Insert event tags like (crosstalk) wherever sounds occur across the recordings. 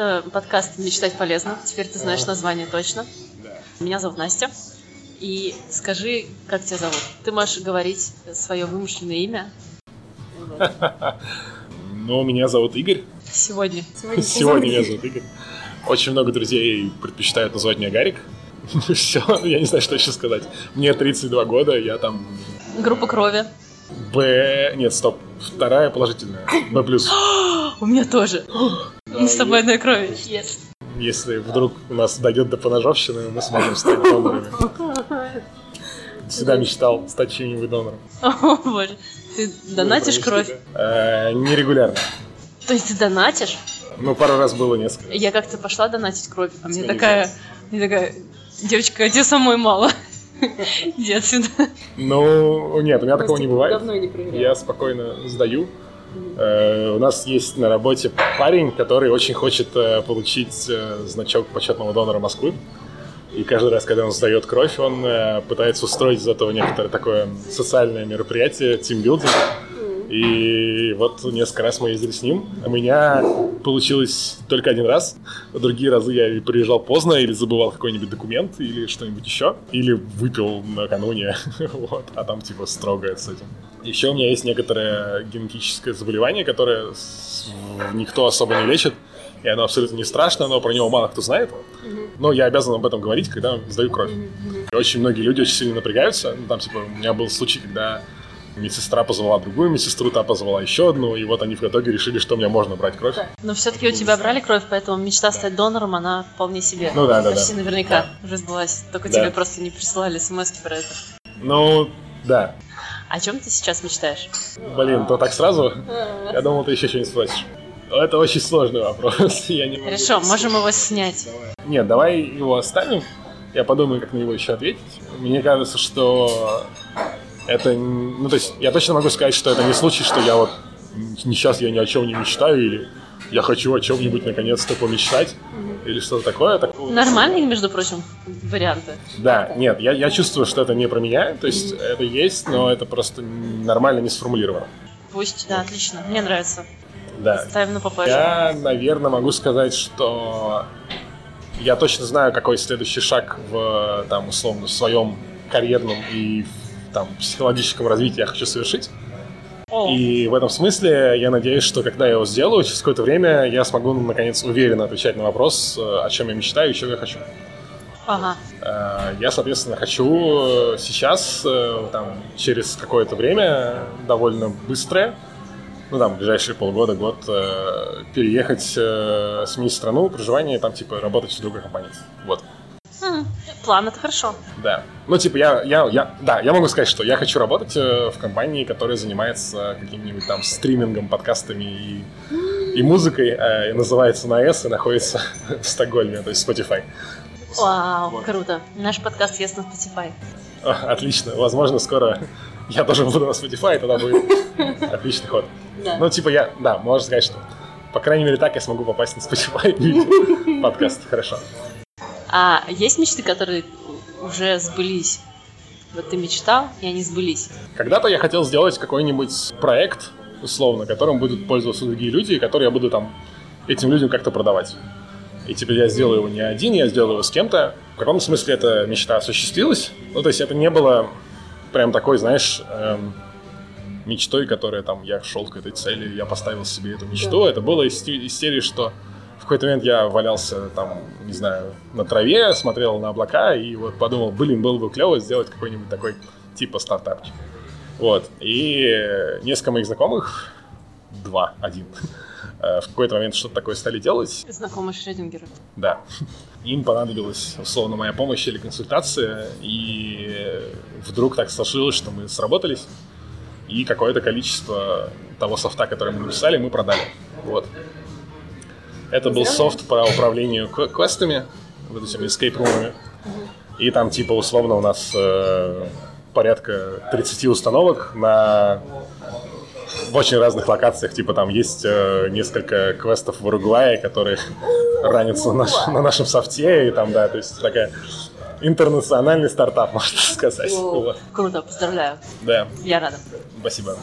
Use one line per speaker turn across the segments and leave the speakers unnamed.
Это подкаст «Мечтать полезно». Теперь ты знаешь название точно. Меня зовут Настя. И скажи, как тебя зовут? Ты можешь говорить свое вымышленное имя. (laughs)
Ну, меня зовут Игорь.
Сегодня.
Сегодня меня зовут Игорь. Очень много друзей предпочитают называть меня Гарик. (laughs) Все, я не знаю, что еще сказать. Мне 32 года, я там...
Группа крови.
Б... Нет, стоп. Вторая положительная. Б+. (gasps)
У меня тоже. Мы с тобой одной крови. Yes.
Если вдруг у нас дойдет до поножовщины, мы сможем стать донорами. Всегда мечтал стать чьим-нибудь донором. (laughs)
О, боже. Ты донатишь кровь?
Э, Нерегулярно.
То есть ты донатишь?
Ну, пару раз было несколько.
Я как-то пошла донатить кровь, а мне такая... Мне такая... Девочка, а тебе самой мало. (laughs) Иди отсюда.
Ну, нет, у меня такого не бывает. Я спокойно сдаю. Э, У нас есть на работе парень, который очень хочет э, получить э, значок почетного донора Москвы. И каждый раз, когда он сдает кровь, он пытается устроить из этого некоторое такое социальное мероприятие, тимбилдинг. И вот несколько раз мы ездили с ним. У меня получилось только один раз. Другие разы я приезжал поздно, или забывал какой-нибудь документ, или что-нибудь еще. Или выпил накануне. (laughs) вот. А там типа строго с этим. Еще у меня есть некоторое генетическое заболевание, которое никто особо не лечит. И оно абсолютно не страшно, но про него мало кто знает. Но я обязан об этом говорить, когда сдаю кровь. И очень многие люди очень сильно напрягаются. Ну, там, типа, у меня был случай, когда медсестра позвала другую медсестру, та позвала еще одну, и вот они в итоге решили, что мне можно брать кровь.
Но все-таки у тебя брали кровь, поэтому мечта стать донором, она вполне себе.
Ну да, да,
Почти
да.
наверняка уже сбылась. Только
Да.
тебе просто не присылали смс про это.
Ну, да.
О чем ты сейчас мечтаешь?
Блин, то так сразу? Я думал, ты еще что-нибудь спросишь. Это очень сложный вопрос. (laughs) Я не могу.
Хорошо, можем его снять.
Нет, давай его оставим. Я подумаю, как на него еще ответить. Мне кажется, что это... Ну, то есть, я точно могу сказать, что это не случай, что я вот не сейчас я ни о чем не мечтаю, или я хочу о чем-нибудь наконец-то помечтать, или что-то такое. Такого-
Нормальные, между прочим, варианты.
Да, нет, я, я чувствую, что это не про меня, то есть это есть, но это просто нормально не сформулировано.
Пусть, да, отлично. Мне нравится.
Да.
Ставим на попозже.
Я, наверное, могу сказать, что я точно знаю, какой следующий шаг в, там, условно, в своем карьерном и там, психологическом развитии я хочу совершить. И в этом смысле я надеюсь, что когда я его сделаю, через какое-то время я смогу, наконец, уверенно отвечать на вопрос, э, о чем я мечтаю и чего я хочу.
ага.
Э, Я, соответственно, хочу э, сейчас, там, через какое-то время, довольно быстрое, ну, там, ближайшие полгода, год, переехать, сменить страну, проживание, там, типа, работать в другой компании. Вот,
План это хорошо.
да. Ну, типа, я, я, я, да, я могу сказать, что я хочу работать э, в компании, которая занимается каким-нибудь там стримингом, подкастами и, и музыкой, э, и называется на S и находится (laughs) в Стокгольме, то есть Spotify.
Вау, круто. Наш подкаст есть на Spotify.
Отлично. Возможно, скоро (laughs) я тоже буду на Spotify, тогда будет (laughs) отличный ход.
Да.
Ну, типа, я, да, можно сказать, что по крайней мере так я смогу попасть на Spotify подкаст. Хорошо.
А есть мечты, которые уже сбылись? Вот ты мечтал, и они сбылись.
Когда-то я хотел сделать какой-нибудь проект, условно, которым будут пользоваться другие люди, и который я буду там этим людям как-то продавать. И теперь я сделаю его не один, я сделаю его с кем-то. В каком смысле эта мечта осуществилась? Ну, то есть это не было прям такой, знаешь, эм, мечтой, которая там, я шел к этой цели, я поставил себе эту мечту. Это было из, из серии, что в какой-то момент я валялся там, не знаю, на траве, смотрел на облака и вот подумал, блин, было бы клево сделать какой-нибудь такой типа стартапчик. Вот. И несколько моих знакомых, два, один, (laughs) э, в какой-то момент что-то такое стали делать.
Знакомый Шрёдингера.
Да. Им понадобилась, условно, моя помощь или консультация, и вдруг так сложилось, что мы сработались, и какое-то количество того софта, который мы написали, мы продали. Вот. Это был софт по управлению кв- квестами, вот этими escape румами. И там, типа, условно, у нас э, порядка 30 установок на в очень разных локациях. Типа там есть э, несколько квестов в Уругвае, которые (laughs) ранятся на, наш- на нашем софте. И там, да, то есть такая интернациональный стартап, (laughs) можно сказать. Вот.
Круто, поздравляю.
Да,
Я рада.
спасибо.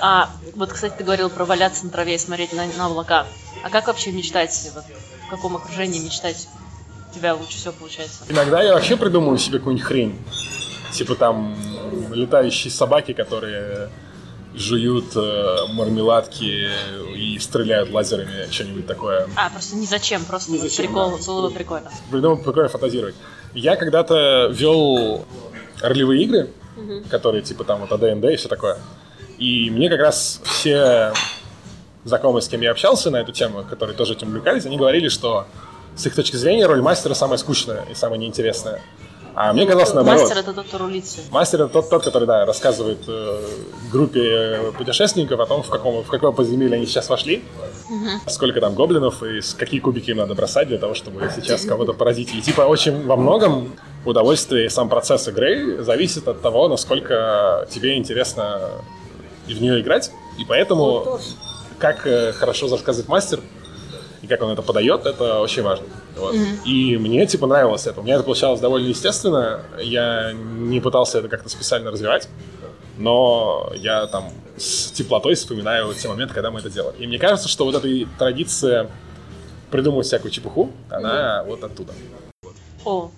А вот, кстати, ты говорил про валяться на траве и смотреть на, на облака. А как вообще мечтать вот, в каком окружении мечтать у тебя лучше всего получается?
Иногда я вообще придумываю себе какую-нибудь хрень. Типа там летающие собаки, которые жуют э, мармеладки и стреляют лазерами, что-нибудь такое.
А, просто ни зачем, просто
Ни
вот
зачем,
прикол,
да.
было бы прикольно.
Придумал прикольно фантазировать. Я когда-то вел ролевые игры, которые типа там вот АДНД и все такое. И мне как раз все знакомые, с кем я общался на эту тему, которые тоже этим увлекались, они говорили, что с их точки зрения роль мастера самая скучная и самая неинтересная. А мне казалось наоборот.
Мастер это тот, кто рулит.
Мастер это тот, тот который, да, рассказывает э, группе путешественников о том, в, каком, в какое подземелье они сейчас вошли, сколько там гоблинов и с какие кубики им надо бросать для того, чтобы сейчас кого-то поразить. И типа очень во многом удовольствие и сам процесс игры зависит от того, насколько тебе интересно и в нее играть. И поэтому как э, хорошо рассказывает мастер и как он это подает, это очень важно. Вот. И мне типа нравилось это. У меня это получалось довольно естественно. Я не пытался это как-то специально развивать, но я там с теплотой вспоминаю те моменты, когда мы это делали. И мне кажется, что вот эта традиция придумывать всякую чепуху, она вот оттуда.
О,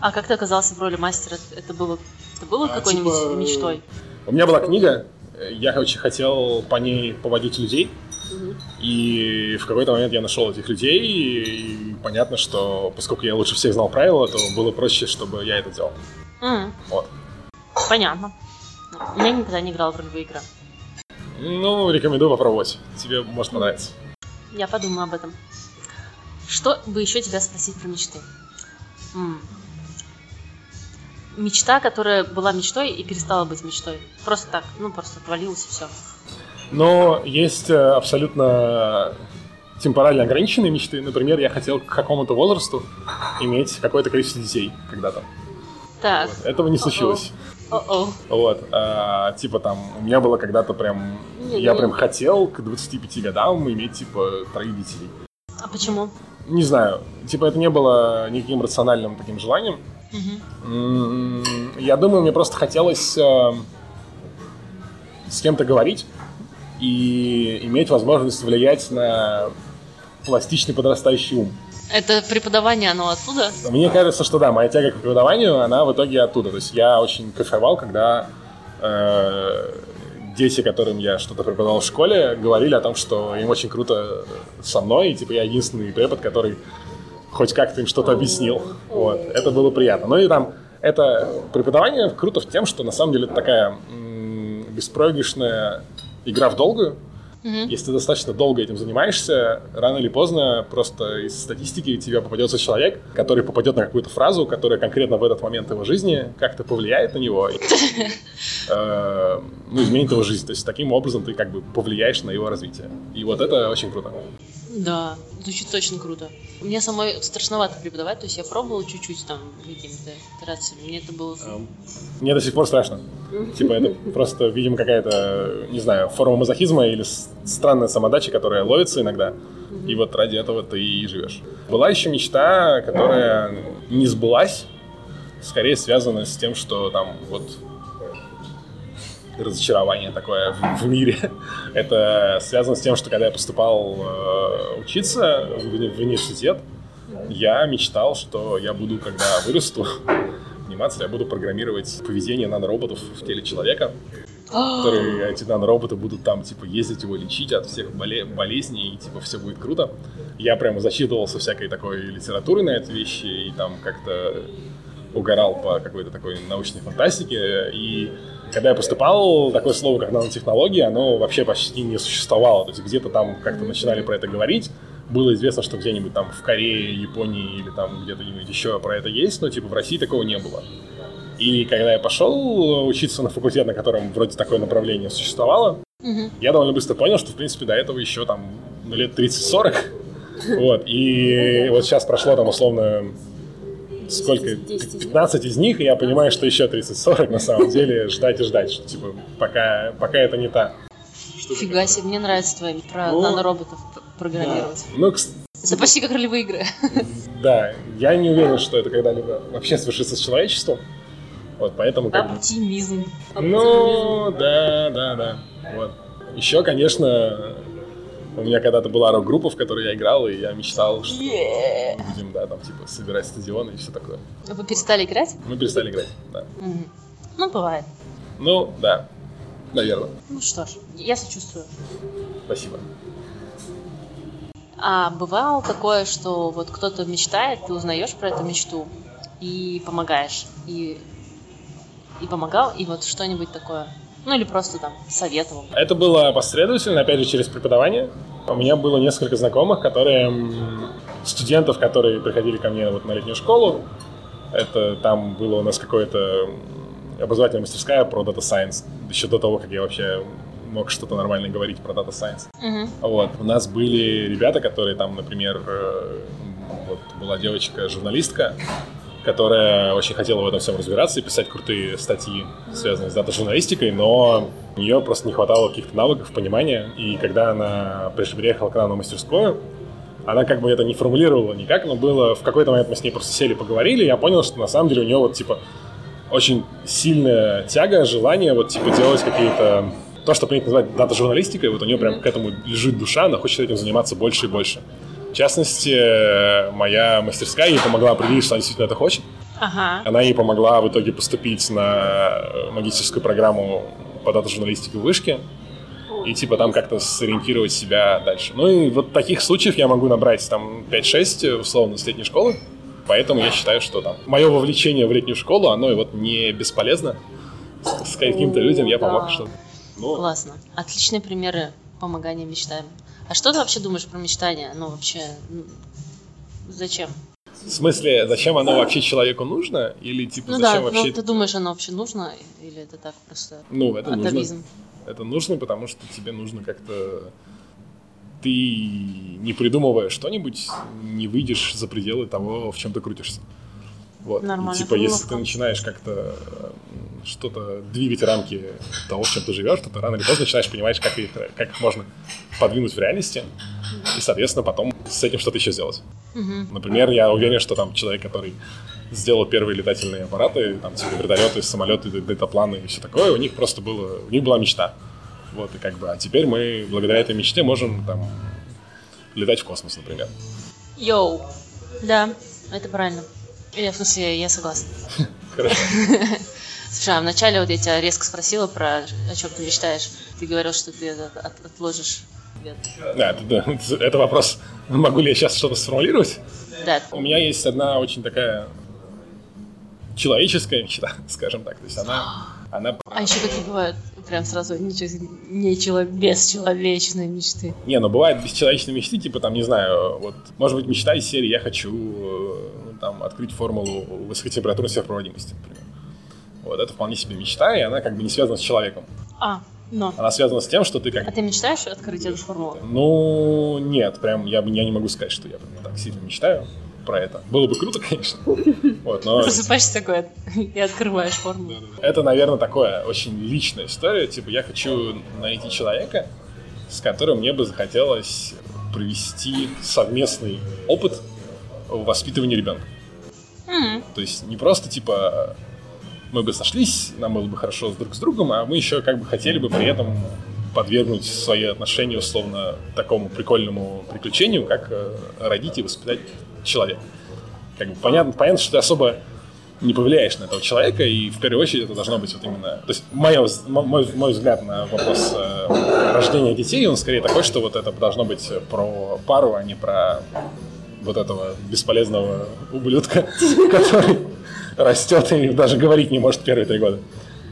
а как ты оказался в роли мастера? Это было, это было какой-нибудь
типа,
мечтой?
У меня была книга, я очень хотел по ней поводить людей, и в какой-то момент я нашел этих людей, и понятно, что поскольку я лучше всех знал правила, то было проще, чтобы я это делал.
М,
Вот.
понятно. Я никогда не играла в ролевые игры.
Ну, рекомендую попробовать. Тебе может понравиться.
Я подумаю об этом. Что бы еще тебя спросить про мечты? М. Мечта, которая была мечтой и перестала быть мечтой. Просто так, ну просто отвалилась и все.
Но есть э, абсолютно темпорально ограниченные мечты. Например, я хотел к какому-то возрасту иметь какое-то количество детей когда-то.
Так.
Этого не случилось.
О-о.
Вот, а, типа там, у меня было когда-то прям,
Не,
я
ну-
прям хотел к 25 годам иметь, типа, троих детей.
А почему?
Не знаю, типа, это не было никаким рациональным таким желанием. М, Я думаю, мне просто хотелось э, с кем-то говорить и иметь возможность влиять на пластичный подрастающий ум.
Это преподавание, оно оттуда?
Мне кажется, что да, моя тяга к преподаванию, она в итоге оттуда. То есть я очень кайфовал, когда э, дети, которым я что-то преподавал в школе, говорили о том, что им очень круто со мной, и типа я единственный препод, который хоть как-то им что-то объяснил. Вот. Это было приятно. Ну и там, это преподавание круто в тем, что на самом деле это такая м, беспроигрышная игра в долгую.
Мгм.
Если ты достаточно долго этим занимаешься, рано или поздно просто из статистики тебе попадется человек, который попадет на какую-то фразу, которая конкретно в этот момент его жизни как-то повлияет на него, и, (laughs) э, ну, изменит его жизнь. То есть таким образом ты как бы повлияешь на его развитие. И вот это очень круто.
Да, звучит очень круто. Мне самой страшновато преподавать, то есть я пробовала чуть-чуть там какими-то итерациями, мне это было...
Мне до сих пор страшно. Типа это просто, видимо, какая-то, не знаю, форма мазохизма или странная самодача, которая ловится иногда. И вот ради этого ты и живешь. Была еще мечта, которая не сбылась, скорее связана с тем, что там вот разочарование такое в, в мире. (laughs) Это связано с тем, что когда я поступал э, учиться в, в университет, я мечтал, что я буду, когда вырасту, (laughs) анимация, я буду программировать поведение нанороботов в теле человека, которые (gasps) эти нанороботы будут там, типа, ездить его лечить от всех боле- болезней, и, типа, все будет круто. Я прямо зачитывался всякой такой литературой на эти вещи, и там как-то угорал по какой-то такой научной фантастике, и когда я поступал, такое слово, как нанотехнологии, оно вообще почти не существовало. То есть где-то там как-то начинали про это говорить. Было известно, что где-нибудь там в Корее, Японии или там где-то-нибудь еще про это есть, но типа в России такого не было. И когда я пошел учиться на факультет, на котором вроде такое направление существовало,
Мгм.
я довольно быстро понял, что, в принципе, до этого еще там ну, лет 30-40. Вот, и вот сейчас прошло там условно сколько,
10 из них.
15 из них, и я понимаю, что еще 30-40 на самом деле ждать и ждать, что типа пока, пока это не та.
Фига себе, мне нравится твои про
Ну,
нанороботов программировать.
Ну, кс-
Это почти как ролевые игры. (laughs)
да, я не уверен, что это когда-либо вообще свершится с человечеством. Вот, поэтому как.
Оптимизм.
Ну, да, да, да. Вот. Еще, конечно, У меня когда-то была рок-группа, в которой я играл, и я мечтал, что
Yeah.
мы будем, да, там, типа, собирать стадионы и все такое.
Вы перестали играть?
Мы перестали играть, да.
Мгм. Ну, бывает.
Ну, да, наверное.
Ну что ж, я сочувствую.
Спасибо.
А бывало такое, что вот кто-то мечтает, ты узнаешь про эту мечту и помогаешь. И, и помогал, и вот что-нибудь такое. Ну или просто там советовал.
Это было последовательно, опять же, через преподавание. У меня было несколько знакомых, которые... Студентов, которые приходили ко мне вот на летнюю школу. Это там было у нас какое-то образовательная мастерская про Data Science. Еще до того, как я вообще мог что-то нормально говорить про Data Science.
Мгм.
Вот. У нас были ребята, которые там, например, э, вот была девочка-журналистка, которая очень хотела в этом всем разбираться и писать крутые статьи, связанные с дата-журналистикой, но у нее просто не хватало каких-то навыков, понимания. И когда она приехала к нам на мастерскую, она как бы это не формулировала никак, но было в какой-то момент мы с ней просто сели, поговорили, и я понял, что на самом деле у нее вот типа очень сильная тяга, желание вот типа делать какие-то то, что принято называть дата-журналистикой, вот у нее прям к этому лежит душа, она хочет этим заниматься больше и больше. В частности, э, моя мастерская ей помогла определить, что она действительно это хочет.
Ага.
Она ей помогла в итоге поступить на э, магистерскую программу по дата-журналистике в Вышке и типа там как-то сориентировать себя дальше. Ну и вот таких случаев я могу набрать там 5-6 условно с летней школы. Поэтому я считаю, что там мое вовлечение в летнюю школу, оно вот не бесполезно. С каким-то людям я помог что-то. Ну,
Классно. Отличные примеры помогания мечтаем. А что ты вообще думаешь про мечтание? Ну, вообще, м, зачем?
в смысле, зачем оно вообще человеку нужно? Или типа
Ну да,
зачем
ну
вообще...
ты думаешь, оно вообще нужно? Или это так просто
Ну, это нужно.
атовизм?
Это нужно, потому что тебе нужно как-то... Ты, не придумывая что-нибудь, не выйдешь за пределы того, в чем ты крутишься. Вот. И,
Нормальная
типа, если ты начинаешь как-то что-то двигать рамки того, в чем ты живешь, то ты рано или поздно начинаешь понимать, как их, как их можно подвинуть в реальности, и, соответственно, потом с этим что-то еще сделать.
Мгм.
Например, я уверен, что там человек, который сделал первые летательные аппараты, там типа вертолеты, самолеты, дельтапланы и все такое, у них просто было, у них была мечта. Вот, и как бы, а теперь мы благодаря этой мечте можем там летать в космос, например.
Йоу. Да, это правильно. Я, в смысле, я согласна. (laughs)
Хорошо. (laughs)
Слушай, а вначале вот я тебя резко спросила про о чем ты мечтаешь. Ты говорил, что ты это от- отложишь.
Да, это, да, (laughs) это вопрос, могу ли я сейчас что-то сформулировать?
Да.
У меня есть одна очень такая человеческая мечта, (laughs) скажем так. То есть она, она
А еще какие бывают прям сразу нече- нечело- бесчеловечные мечты.
Не, ну бывает бесчеловечные мечты, типа там, не знаю, вот, может быть, мечта из серии «Я хочу э, ну, там, открыть формулу высокотемпературной сверхпроводимости», например. Вот, это вполне себе мечта, и она как бы не связана с человеком.
А, но.
Она связана с тем, что ты
А
как...
ты мечтаешь открыть эту формулу?
Ну, нет, прям я, я не могу сказать, что я прям так сильно мечтаю про это. Было бы круто, (laughs) конечно. Вот, но
Просыпаешься такой и открываешь формулу.
это, наверное, такое очень личная история. Типа, я хочу найти человека, с которым мне бы захотелось провести совместный опыт в воспитывании ребенка.
М,
То есть не просто типа мы бы сошлись, нам было бы хорошо друг с другом, а мы еще как бы хотели бы при этом подвергнуть свои отношения условно такому прикольному приключению, как э, родить и воспитать человека. Как бы понятно, понятно, что ты особо не повлияешь на этого человека, и в первую очередь это должно быть вот именно... То есть моё вз- мо- мой, мой взгляд на вопрос э, рождения детей, он скорее такой, что вот это должно быть про пару, а не про вот этого бесполезного ублюдка, (laughs) который растет и даже говорить не может первые три года.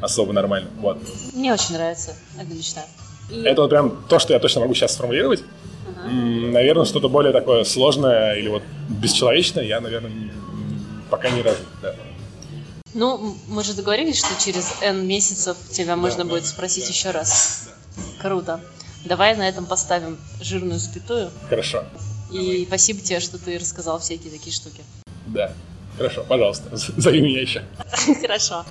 Особо нормально. Вот.
Мне очень нравится эта мечта. И-
Это вот прям то, что я точно могу сейчас сформулировать.
Ага.
Наверное, что-то более такое сложное или вот бесчеловечное я, наверное, пока не развит. Да.
Ну, мы же договорились, что через N месяцев тебя можно будет спросить еще раз. Круто. Давай на этом поставим жирную спитую.
Хорошо.
И спасибо тебе, что ты рассказал всякие такие штуки.
Да. Хорошо, пожалуйста, (laughs) зови меня еще. (laughs)
Хорошо.